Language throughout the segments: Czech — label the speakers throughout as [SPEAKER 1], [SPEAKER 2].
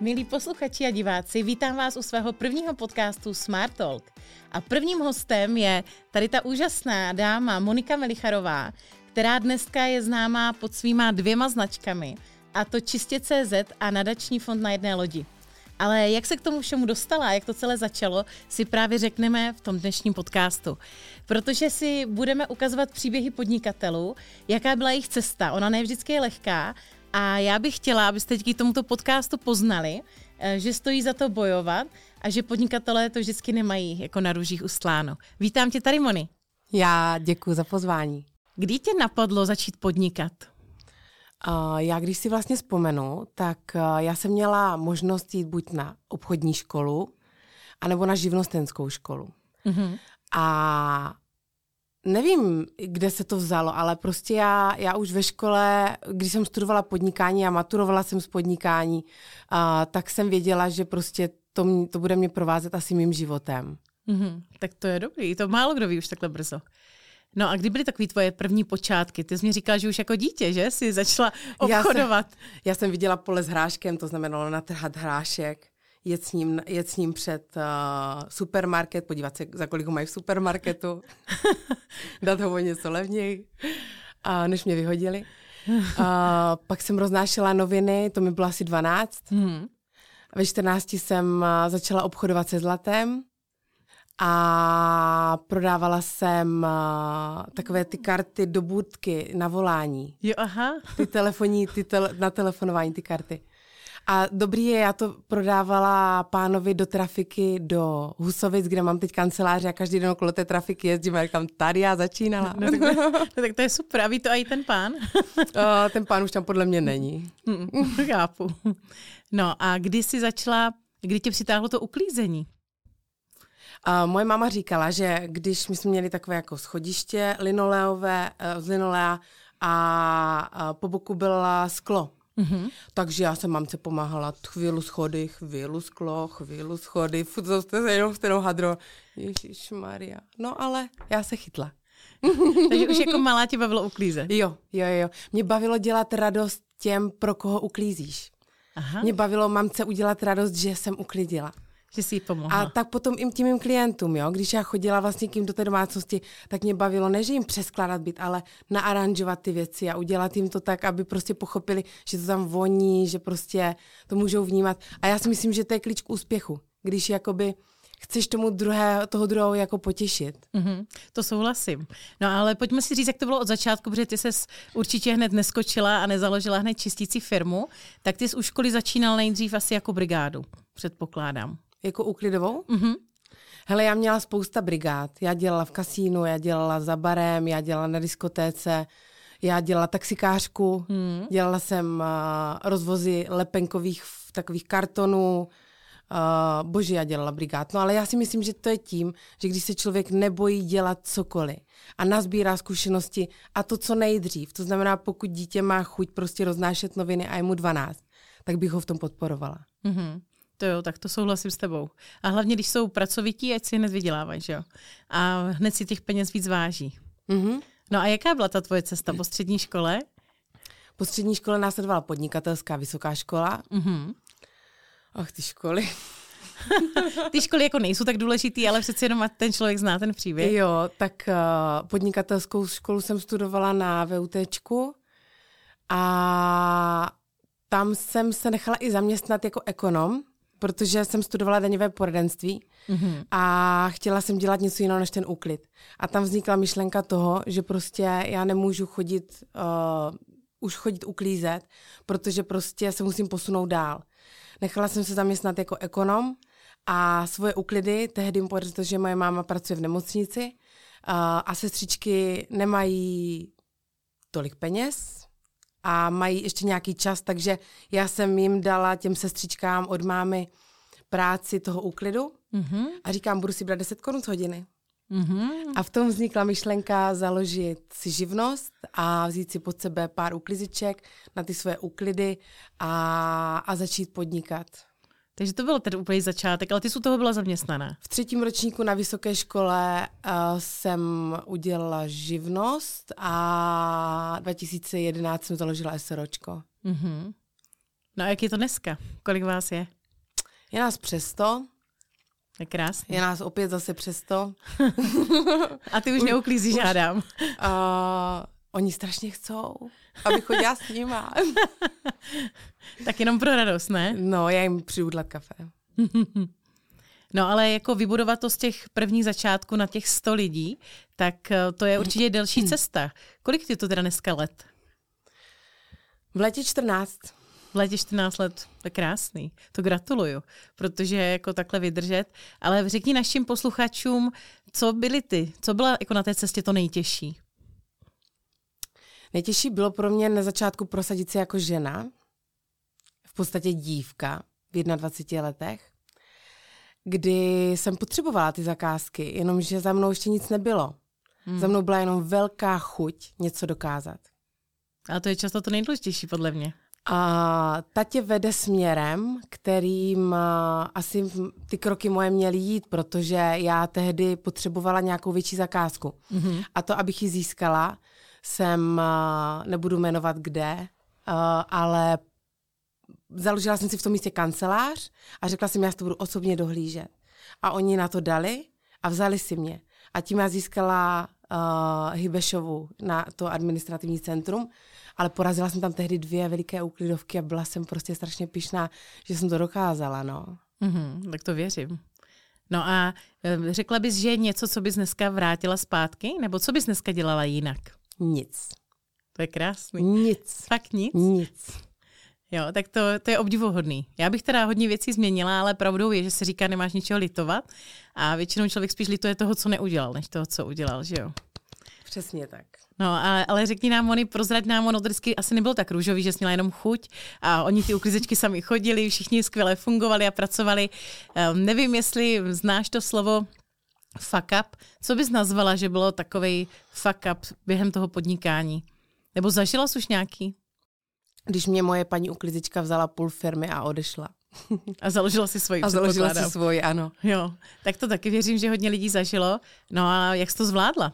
[SPEAKER 1] Milí posluchači a diváci, vítám vás u svého prvního podcastu Smart Talk. A prvním hostem je tady ta úžasná dáma Monika Melicharová, která dneska je známá pod svýma dvěma značkami, a to Čistě CZ a Nadační fond na jedné lodi. Ale jak se k tomu všemu dostala, jak to celé začalo, si právě řekneme v tom dnešním podcastu. Protože si budeme ukazovat příběhy podnikatelů, jaká byla jejich cesta. Ona ne vždycky je lehká a já bych chtěla, abyste díky tomuto podcastu poznali, eh, že stojí za to bojovat a že podnikatelé to vždycky nemají jako na růžích ustláno. Vítám tě tady, Moni.
[SPEAKER 2] Já děkuji za pozvání.
[SPEAKER 1] Kdy tě napadlo začít podnikat?
[SPEAKER 2] Já když si vlastně vzpomenu, tak uh, já jsem měla možnost jít buď na obchodní školu, anebo na živnostenskou školu. Mm-hmm. A nevím, kde se to vzalo, ale prostě já, já už ve škole, když jsem studovala podnikání a maturovala jsem z podnikání, uh, tak jsem věděla, že prostě to, mě, to bude mě provázet asi mým životem.
[SPEAKER 1] Mm-hmm. Tak to je dobrý, to málo kdo ví už takhle brzo. No a kdy byly takové tvoje první počátky? Ty jsi mi říkala, že už jako dítě, že jsi začala obchodovat.
[SPEAKER 2] Já jsem, já jsem viděla pole s hráškem, to znamenalo natrhat hrášek, jet s ním, jet s ním před uh, supermarket, podívat se, za kolik ho mají v supermarketu, dát ho o něco levněji, uh, než mě vyhodili. Uh, pak jsem roznášela noviny, to mi bylo asi 12. Hmm. Ve 14 jsem uh, začala obchodovat se zlatem a prodávala jsem uh, takové ty karty do budky na volání.
[SPEAKER 1] Jo, aha.
[SPEAKER 2] Ty telefonní, ty tele, na telefonování, ty karty. A dobrý je, já to prodávala pánovi do trafiky do Husovic, kde mám teď kanceláře a každý den okolo té trafiky jezdím a říkám, tady já začínala.
[SPEAKER 1] No, tak, to, no, tak to je super. A ví to i ten pán?
[SPEAKER 2] uh, ten pán už tam podle mě není.
[SPEAKER 1] Mm, chápu. No a kdy jsi začala, kdy tě přitáhlo to uklízení?
[SPEAKER 2] Uh, moje máma říkala, že když my jsme měli takové jako schodiště linoleové, uh, z linolea a po boku byla sklo. Mm-hmm. Takže já jsem mamce pomáhala chvíli schody, chvíli sklo, chvíli schody, furt zase jenom stejnou hadro. Ježíš Maria. No ale já se chytla.
[SPEAKER 1] Takže už jako malá tě bavilo uklízet.
[SPEAKER 2] Jo, jo, jo. Mě bavilo dělat radost těm, pro koho uklízíš. Aha. Mě bavilo mamce udělat radost, že jsem uklidila.
[SPEAKER 1] Že si jí pomohla.
[SPEAKER 2] A tak potom i tím mým klientům, jo, když já chodila vlastně kým do té domácnosti, tak mě bavilo ne, že jim přeskládat byt, ale naaranžovat ty věci a udělat jim to tak, aby prostě pochopili, že to tam voní, že prostě to můžou vnímat. A já si myslím, že to je klíč k úspěchu, když jakoby chceš tomu druhé, toho druhého jako potěšit.
[SPEAKER 1] Mm-hmm, to souhlasím. No ale pojďme si říct, jak to bylo od začátku, protože ty ses určitě hned neskočila a nezaložila hned čistící firmu, tak ty jsi u školy začínal nejdřív asi jako brigádu, předpokládám.
[SPEAKER 2] Jako úklidovou? Mm-hmm. Hele, já měla spousta brigád. Já dělala v kasínu, já dělala za barem, já dělala na diskotéce, já dělala taxikářku, mm. dělala jsem uh, rozvozy lepenkových takových kartonů, Uh, bože, já dělala brigád. No ale já si myslím, že to je tím, že když se člověk nebojí dělat cokoliv a nazbírá zkušenosti a to co nejdřív, to znamená, pokud dítě má chuť prostě roznášet noviny a je mu 12, tak bych ho v tom podporovala. Mm-hmm.
[SPEAKER 1] To jo, tak to souhlasím s tebou. A hlavně, když jsou pracovití, ať si hned vydělávají, že jo? A hned si těch peněz víc váží. Mm-hmm. No a jaká byla ta tvoje cesta po střední škole?
[SPEAKER 2] Po střední škole následovala podnikatelská vysoká škola. Mm-hmm. Ach, ty školy.
[SPEAKER 1] ty školy jako nejsou tak důležitý, ale přeci jenom ten člověk zná ten příběh.
[SPEAKER 2] Jo, tak uh, podnikatelskou školu jsem studovala na VUTčku a tam jsem se nechala i zaměstnat jako ekonom, protože jsem studovala daňové poradenství mm-hmm. a chtěla jsem dělat něco jiného než ten úklid. A tam vznikla myšlenka toho, že prostě já nemůžu chodit, uh, už chodit uklízet, protože prostě se musím posunout dál. Nechala jsem se zaměstnat jako ekonom a svoje úklidy, tehdy protože moje máma pracuje v nemocnici uh, a sestřičky nemají tolik peněz, a mají ještě nějaký čas, takže já jsem jim dala těm sestřičkám od mámy práci toho úklidu mm-hmm. a říkám, budu si brát 10 korun z hodiny. Mm-hmm. A v tom vznikla myšlenka založit si živnost a vzít si pod sebe pár ukliziček na ty svoje úklidy a, a začít podnikat.
[SPEAKER 1] Takže to byl ten úplný začátek, ale ty jsi u toho byla zaměstnaná.
[SPEAKER 2] V třetím ročníku na vysoké škole uh, jsem udělala živnost a 2011 jsem založila SROčko. Mm-hmm.
[SPEAKER 1] No a jak je to dneska? Kolik vás je?
[SPEAKER 2] Je nás přes 100.
[SPEAKER 1] Je krásný.
[SPEAKER 2] Je nás opět zase přes 100.
[SPEAKER 1] a ty už neuklízíš, žádám. Uh,
[SPEAKER 2] oni strašně chcou, aby chodila s nima.
[SPEAKER 1] tak jenom pro radost, ne?
[SPEAKER 2] No, já jim přijdu dlat kafe.
[SPEAKER 1] No ale jako vybudovat to z těch prvních začátků na těch 100 lidí, tak eh, to je určitě delší cesta. Kolik ti to teda dneska let?
[SPEAKER 2] V letě 14.
[SPEAKER 1] V letě 14 let, to je krásný. To gratuluju, protože jako takhle vydržet. Ale řekni našim posluchačům, co byly ty? Co byla jako na té cestě to nejtěžší?
[SPEAKER 2] Nejtěžší bylo pro mě na začátku prosadit se jako žena, v podstatě dívka v 21 letech, kdy jsem potřebovala ty zakázky, jenomže za mnou ještě nic nebylo. Hmm. Za mnou byla jenom velká chuť něco dokázat.
[SPEAKER 1] A to je často to nejdůležitější podle mě.
[SPEAKER 2] A ta tě vede směrem, kterým asi ty kroky moje měly jít, protože já tehdy potřebovala nějakou větší zakázku. Mm-hmm. A to, abych ji získala, jsem, nebudu jmenovat kde, ale založila jsem si v tom místě kancelář a řekla jsem, já to budu osobně dohlížet. A oni na to dali a vzali si mě. A tím já získala uh, Hybešovu na to administrativní centrum, ale porazila jsem tam tehdy dvě veliké úklidovky a byla jsem prostě strašně pišná, že jsem to dokázala, no.
[SPEAKER 1] Mm-hmm, tak to věřím. No a řekla bys, že něco, co bys dneska vrátila zpátky, nebo co bys dneska dělala jinak?
[SPEAKER 2] Nic.
[SPEAKER 1] To je krásný.
[SPEAKER 2] Nic.
[SPEAKER 1] Fakt nic?
[SPEAKER 2] Nic.
[SPEAKER 1] Jo, tak to, to je obdivuhodný. Já bych teda hodně věcí změnila, ale pravdou je, že se říká, nemáš ničeho litovat a většinou člověk spíš lituje toho, co neudělal, než toho, co udělal, že jo?
[SPEAKER 2] Přesně tak.
[SPEAKER 1] No, ale, ale řekni nám, Moni, prozrať nám, ono vždycky asi nebylo tak růžový, že jsi měla jenom chuť a oni ty uklizečky sami chodili, všichni skvěle fungovali a pracovali. Um, nevím, jestli znáš to slovo fuck up. Co bys nazvala, že bylo takový fuck up během toho podnikání? Nebo zažila jsi už nějaký?
[SPEAKER 2] Když mě moje paní uklizečka vzala půl firmy a odešla.
[SPEAKER 1] A založila si svoji.
[SPEAKER 2] A založila si svoji, ano.
[SPEAKER 1] Jo, tak to taky věřím, že hodně lidí zažilo. No a jak jsi to zvládla?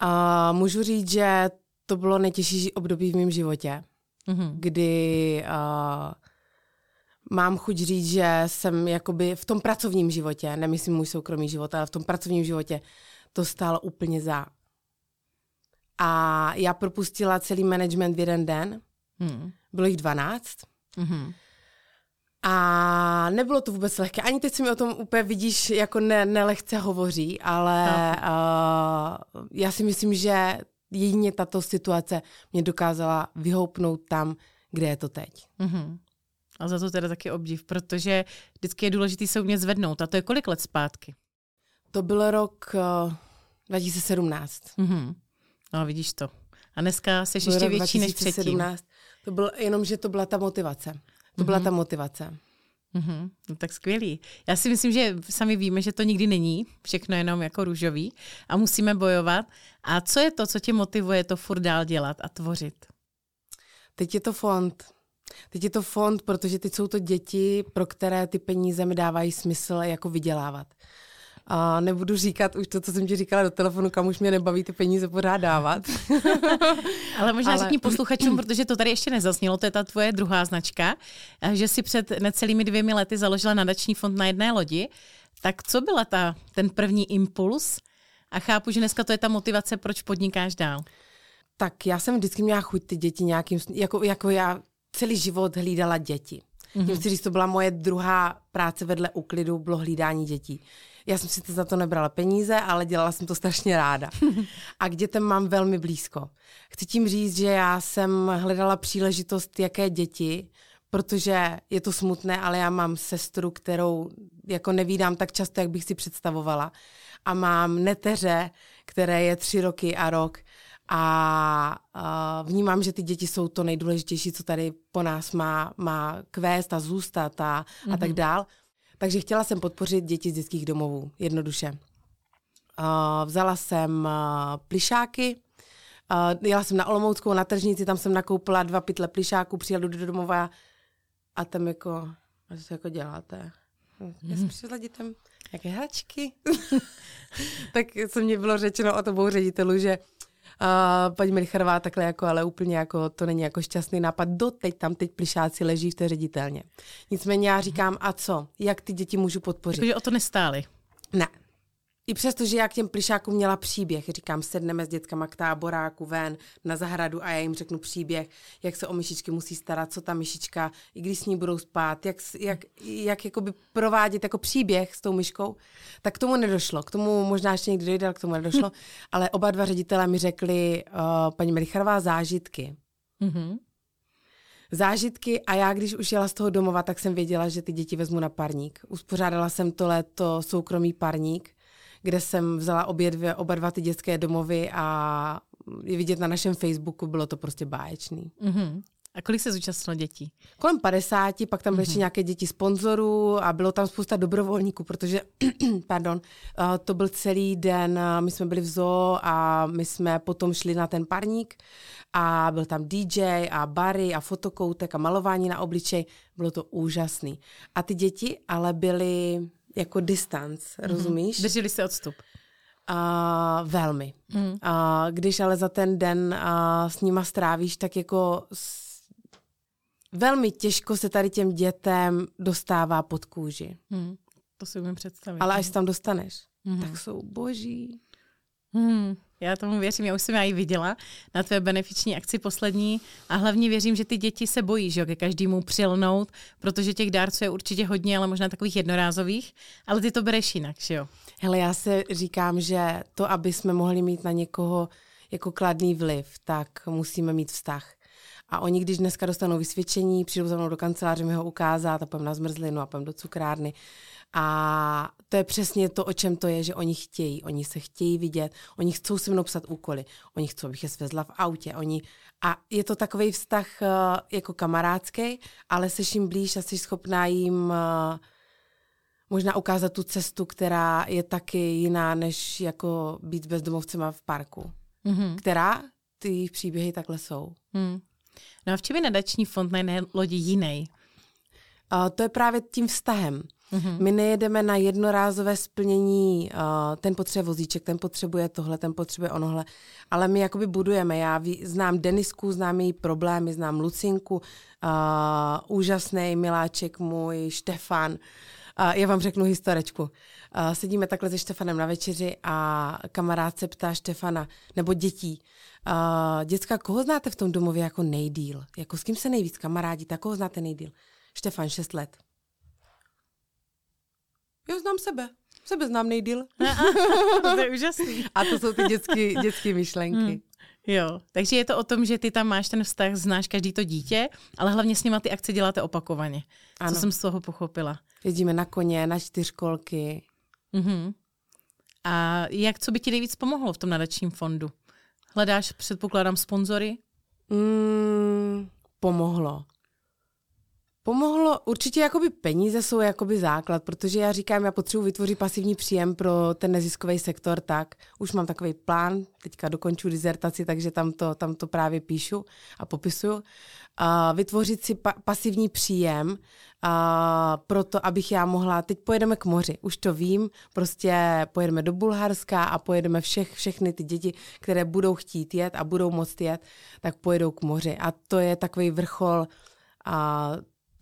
[SPEAKER 2] A můžu říct, že to bylo nejtěžší období v mém životě, mm-hmm. kdy uh, mám chuť říct, že jsem jakoby v tom pracovním životě, nemyslím můj soukromý život, ale v tom pracovním životě to stálo úplně za. A já propustila celý management v jeden den, mm. bylo jich 12. Mm-hmm. A nebylo to vůbec lehké. Ani teď si mi o tom úplně vidíš, jako ne, nelehce hovoří, ale no. uh, já si myslím, že jedině tato situace mě dokázala vyhoupnout tam, kde je to teď. Mm-hmm.
[SPEAKER 1] A za to teda taky obdiv, protože vždycky je důležité se umět zvednout. A to je kolik let zpátky?
[SPEAKER 2] To byl rok uh, 2017. Mm-hmm.
[SPEAKER 1] No vidíš to. A dneska jsi ještě větší 2017. než předtím.
[SPEAKER 2] To bylo jenom, že to byla ta motivace. To mm-hmm. byla ta motivace.
[SPEAKER 1] Mm-hmm. No tak skvělý. Já si myslím, že sami víme, že to nikdy není, všechno jenom jako růžový a musíme bojovat. A co je to, co tě motivuje to furt dál dělat a tvořit?
[SPEAKER 2] Teď je to fond. Teď je to fond, protože teď jsou to děti, pro které ty peníze mi dávají smysl jako vydělávat. A nebudu říkat už to, co jsem ti říkala do telefonu, kam už mě nebaví ty peníze pořád dávat.
[SPEAKER 1] Ale možná Ale... řekni posluchačům, protože to tady ještě nezasnělo, to je ta tvoje druhá značka, že si před necelými dvěmi lety založila nadační fond na jedné lodi. Tak co byla ta, ten první impuls? A chápu, že dneska to je ta motivace, proč podnikáš dál.
[SPEAKER 2] Tak já jsem vždycky měla chuť ty děti nějakým, jako, jako já celý život hlídala děti. Mm-hmm. Tím chci říct, to byla moje druhá práce vedle úklidu, bylo hlídání dětí. Já jsem si to za to nebrala peníze, ale dělala jsem to strašně ráda. A k dětem mám velmi blízko. Chci tím říct, že já jsem hledala příležitost, jaké děti, protože je to smutné, ale já mám sestru, kterou jako nevídám tak často, jak bych si představovala. A mám neteře, které je tři roky a rok. A, a vnímám, že ty děti jsou to nejdůležitější, co tady po nás má, má kvést a zůstat a, mm-hmm. a tak mhm. dál. Takže chtěla jsem podpořit děti z dětských domovů, jednoduše. Uh, vzala jsem uh, plišáky, uh, jela jsem na Olomouckou, na tržnici, tam jsem nakoupila dva pytle plišáků, přijela do domova a tam jako, a co jako děláte? Já jsem přišla dětem, jaké hračky. tak co mě bylo řečeno o tobou ředitelu, že Uh, paní Melicharová takhle jako, ale úplně jako, to není jako šťastný nápad. Doteď tam teď plišáci leží v té ředitelně. Nicméně já říkám, a co? Jak ty děti můžu podpořit?
[SPEAKER 1] Takže o to nestáli.
[SPEAKER 2] Ne, i přesto, že já k těm plišákům měla příběh, říkám, sedneme s dětkama k táboráku ven na zahradu a já jim řeknu příběh, jak se o myšičky musí starat, co ta myšička, i když s ní budou spát, jak, jak, jak jakoby provádět jako příběh s tou myškou, tak k tomu nedošlo. K tomu možná ještě někdy dojde, ale k tomu nedošlo. ale oba dva ředitele mi řekli, uh, paní Melicharová, zážitky. Mm-hmm. Zážitky a já, když už jela z toho domova, tak jsem věděla, že ty děti vezmu na parník. Uspořádala jsem to léto soukromý parník, kde jsem vzala obě dvě, oba dva ty dětské domovy a je vidět na našem Facebooku, bylo to prostě báječný.
[SPEAKER 1] Mm-hmm. A kolik se zúčastnilo dětí?
[SPEAKER 2] Kolem 50, pak tam byly mm-hmm. nějaké děti sponzorů a bylo tam spousta dobrovolníků, protože, pardon, uh, to byl celý den, uh, my jsme byli v zoo a my jsme potom šli na ten parník a byl tam DJ a bary a fotokoutek a malování na obličej. Bylo to úžasný. A ty děti ale byly jako distanc, mm-hmm. rozumíš?
[SPEAKER 1] Drželi se odstup.
[SPEAKER 2] Uh, velmi. Mm. Uh, když ale za ten den uh, s nima strávíš, tak jako s... velmi těžko se tady těm dětem dostává pod kůži.
[SPEAKER 1] Mm. To si umím představit.
[SPEAKER 2] Ale až tam dostaneš, mm. tak jsou boží.
[SPEAKER 1] Mm. Já tomu věřím, já už jsem já ji viděla na tvé benefiční akci poslední a hlavně věřím, že ty děti se bojí, že jo, ke každému přilnout, protože těch dárců je určitě hodně, ale možná takových jednorázových, ale ty to bereš jinak, že jo?
[SPEAKER 2] Hele, já se říkám, že to, aby jsme mohli mít na někoho jako kladný vliv, tak musíme mít vztah. A oni, když dneska dostanou vysvědčení, přijdou za mnou do kanceláře mi ho ukázat a půjdeme na zmrzlinu a půjdeme do cukrárny. A to je přesně to, o čem to je, že oni chtějí. Oni se chtějí vidět, oni chcou se mnou psat úkoly, oni chcou, abych je svezla v autě. Oni... A je to takový vztah uh, jako kamarádský, ale seš jim blíž a jsi schopná jim uh, možná ukázat tu cestu, která je taky jiná, než jako být bezdomovcema v parku. Mm-hmm. Která ty příběhy takhle jsou. Mm.
[SPEAKER 1] No a v čem je nadační fond na jedné lodi jiný?
[SPEAKER 2] Uh, to je právě tím vztahem. Mm-hmm. My nejedeme na jednorázové splnění, uh, ten potřebuje vozíček, ten potřebuje tohle, ten potřebuje onohle, ale my jakoby budujeme. Já ví, znám Denisku, znám její problémy, znám Lucinku, uh, úžasný miláček můj, Štefan. Uh, já vám řeknu historečku. Uh, sedíme takhle se Štefanem na večeři a kamarád se ptá Štefana, nebo dětí, uh, děcka, koho znáte v tom domově jako nejdíl? Jako s kým se nejvíc kamarádi, tak koho znáte nejdíl? Štefan, 6 let. Já znám sebe. Sebe znám nejdíl.
[SPEAKER 1] to je úžasný.
[SPEAKER 2] A to jsou ty dětské dětské myšlenky. Hmm.
[SPEAKER 1] Jo, takže je to o tom, že ty tam máš ten vztah, znáš každý to dítě, ale hlavně s nima ty akce děláte opakovaně. Ano. Co jsem z toho pochopila.
[SPEAKER 2] Jezdíme na koně, na čtyřkolky.
[SPEAKER 1] Uh-huh. A jak, co by ti nejvíc pomohlo v tom nadačním fondu? Hledáš, předpokládám, sponzory?
[SPEAKER 2] Mm, pomohlo. Pomohlo, určitě jakoby peníze jsou jakoby základ, protože já říkám, já potřebuji vytvořit pasivní příjem pro ten neziskový sektor, tak už mám takový plán, teďka dokonču dizertaci, takže tam to, tam to právě píšu a popisuju. A vytvořit si pa- pasivní příjem a proto, abych já mohla, teď pojedeme k moři, už to vím, prostě pojedeme do Bulharska a pojedeme všech, všechny ty děti, které budou chtít jet a budou moct jet, tak pojedou k moři. A to je takový vrchol a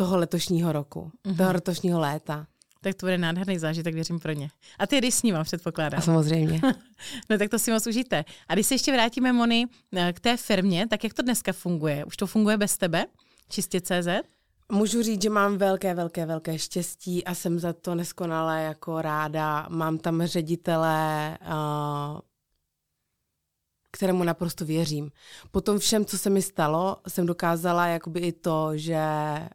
[SPEAKER 2] toho letošního roku, mm-hmm. toho letošního léta.
[SPEAKER 1] Tak to bude nádherný zážitek, věřím pro ně. A ty jdeš s ním, předpokládám.
[SPEAKER 2] A samozřejmě.
[SPEAKER 1] no tak to si moc užijte. A když se ještě vrátíme, Moni, eh, k té firmě, tak jak to dneska funguje? Už to funguje bez tebe? Čistě CZ?
[SPEAKER 2] Můžu říct, že mám velké, velké, velké štěstí a jsem za to neskonale jako ráda. Mám tam ředitele, uh, kterému naprosto věřím. Po tom všem, co se mi stalo, jsem dokázala jakoby i to, že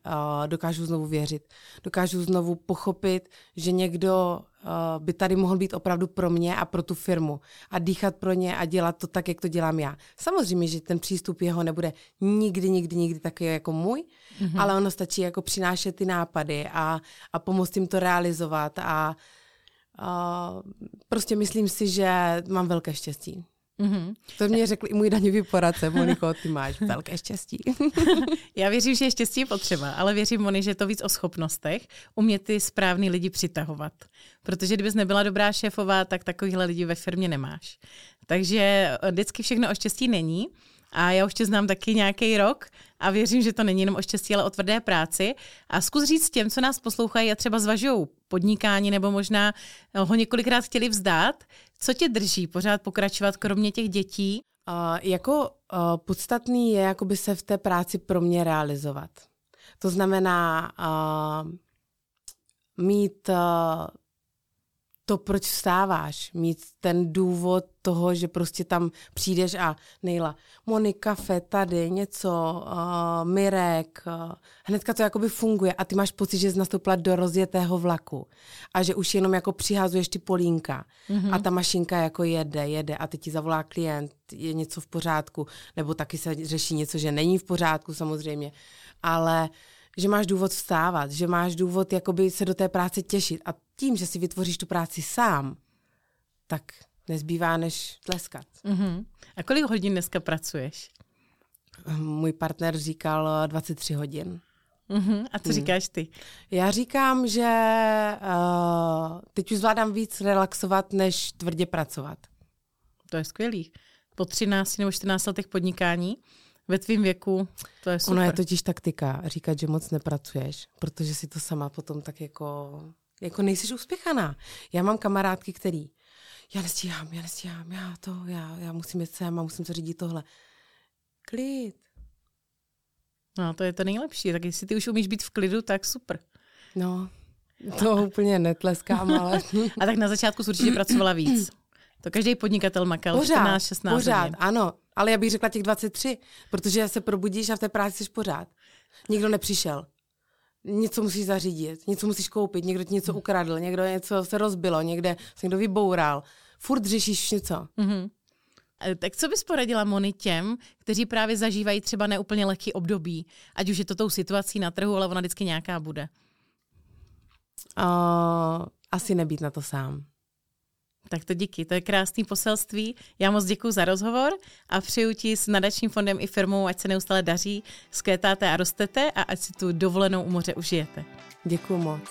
[SPEAKER 2] uh, dokážu znovu věřit. Dokážu znovu pochopit, že někdo uh, by tady mohl být opravdu pro mě a pro tu firmu a dýchat pro ně a dělat to tak, jak to dělám já. Samozřejmě, že ten přístup jeho nebude nikdy, nikdy, nikdy takový jako můj, mm-hmm. ale ono stačí jako přinášet ty nápady a, a pomoct jim to realizovat a uh, prostě myslím si, že mám velké štěstí. Mm-hmm. To mě řekl i můj daňový poradce. Moniko, ty máš velké štěstí.
[SPEAKER 1] Já věřím, že je štěstí je potřeba, ale věřím, Moni, že je to víc o schopnostech, umět ty správný lidi přitahovat. Protože kdybys nebyla dobrá šéfová, tak takovýhle lidi ve firmě nemáš. Takže vždycky všechno o štěstí není. A já už tě znám taky nějaký rok a věřím, že to není jenom o štěstí, ale o tvrdé práci. A zkus říct těm, co nás poslouchají a třeba zvažují podnikání nebo možná ho několikrát chtěli vzdát, co tě drží pořád pokračovat, kromě těch dětí?
[SPEAKER 2] Uh, jako uh, podstatný je jakoby se v té práci pro mě realizovat. To znamená uh, mít uh, to, proč vstáváš, mít ten důvod toho, že prostě tam přijdeš a nejla, Monika, kafe tady, něco, uh, Mirek, uh, hnedka to jakoby funguje a ty máš pocit, že jsi nastoupila do rozjetého vlaku a že už jenom jako přiházuješ ty polínka mm-hmm. a ta mašinka jako jede, jede a teď ti zavolá klient, je něco v pořádku, nebo taky se řeší něco, že není v pořádku samozřejmě, ale že máš důvod vstávat, že máš důvod jakoby se do té práce těšit a tím, že si vytvoříš tu práci sám, tak nezbývá než tleskat.
[SPEAKER 1] Uh-huh. A kolik hodin dneska pracuješ?
[SPEAKER 2] Můj partner říkal 23 hodin.
[SPEAKER 1] Uh-huh. A co hmm. říkáš ty?
[SPEAKER 2] Já říkám, že uh, teď už zvládám víc relaxovat, než tvrdě pracovat.
[SPEAKER 1] To je skvělý. Po 13 nebo 14 letech podnikání ve tvém věku, to je super.
[SPEAKER 2] Ono je totiž taktika říkat, že moc nepracuješ, protože si to sama potom tak jako jako nejsiš uspěchaná. Já mám kamarádky, který já nestíhám, já nestíhám, já to, já, já musím jít sem a musím se řídit tohle. Klid.
[SPEAKER 1] No, to je to nejlepší. Tak jestli ty už umíš být v klidu, tak super.
[SPEAKER 2] No, to úplně netleskám, ale...
[SPEAKER 1] a tak na začátku jsi určitě pracovala víc. To každý podnikatel makal pořád, 14, 16
[SPEAKER 2] Pořád, hodin. ano. Ale já bych řekla těch 23, protože se probudíš a v té práci jsi pořád. Nikdo nepřišel něco musíš zařídit, něco musíš koupit, někdo ti něco hmm. ukradl, někdo něco se rozbilo, někde se někdo vyboural. Furt řešíš něco. Mm-hmm.
[SPEAKER 1] Tak co bys poradila Moni těm, kteří právě zažívají třeba neúplně lehký období, ať už je to tou situací na trhu, ale ona vždycky nějaká bude?
[SPEAKER 2] Uh, asi nebýt na to sám.
[SPEAKER 1] Tak to díky, to je krásný poselství. Já moc děkuji za rozhovor a přeju ti s nadačním fondem i firmou, ať se neustále daří, skvětáte a rostete a ať si tu dovolenou u moře užijete.
[SPEAKER 2] Děkuji moc.